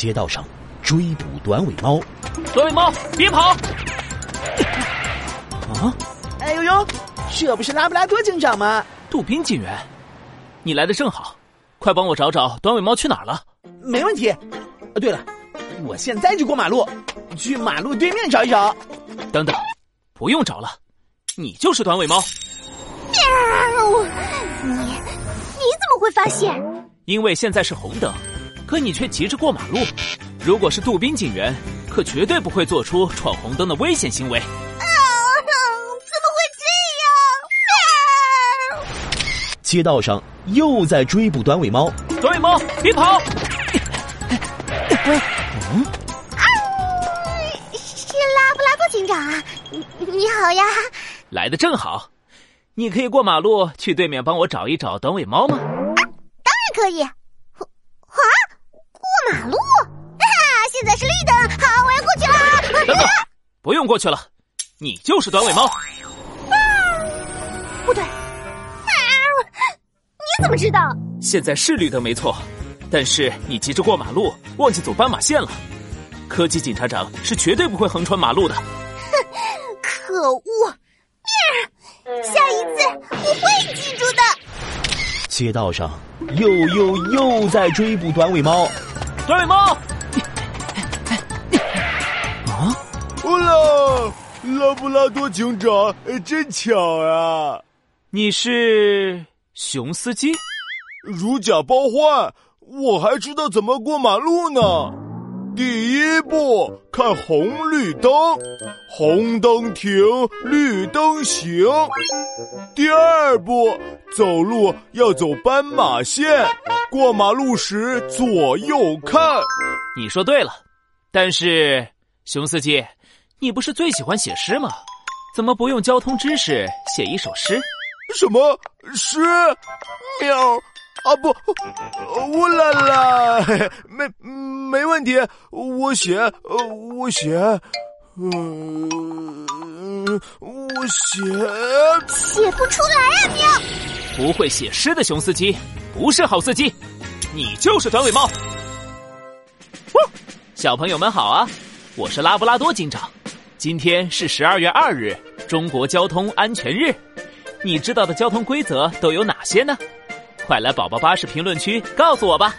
街道上追捕短尾猫。短尾猫，别跑！啊！哎呦呦，这不是拉布拉多警长吗？杜宾警员，你来的正好，快帮我找找短尾猫去哪儿了。没问题。啊，对了，我现在就过马路，去马路对面找一找。等等，不用找了，你就是短尾猫。喵！你你怎么会发现？因为现在是红灯，可你却急着过马路。如果是杜宾警员，可绝对不会做出闯红灯的危险行为。啊！怎么会这样？街道上又在追捕短尾猫。短尾猫，别跑！嗯？啊！是拉布拉多警长啊！你你好呀！来的正好，你可以过马路去对面帮我找一找短尾猫吗？当然可以。不用过去了，你就是短尾猫。啊不对，你怎么知道？现在是绿灯没错，但是你急着过马路，忘记走斑马线了。科技警察长是绝对不会横穿马路的。哼，可恶！下一次我会记住的。街道上又又又在追捕短尾猫，短尾猫。拉布拉多警长，真巧啊！你是熊司机？如假包换，我还知道怎么过马路呢。第一步，看红绿灯，红灯停，绿灯行。第二步，走路要走斑马线，过马路时左右看。你说对了，但是熊司机。你不是最喜欢写诗吗？怎么不用交通知识写一首诗？什么诗？喵啊不，乌啦啦，没没问题，我写，我写，嗯，我写写不出来啊！喵，不会写诗的熊司机不是好司机，你就是短尾猫。小朋友们好啊，我是拉布拉多警长。今天是十二月二日，中国交通安全日。你知道的交通规则都有哪些呢？快来宝宝巴士评论区告诉我吧。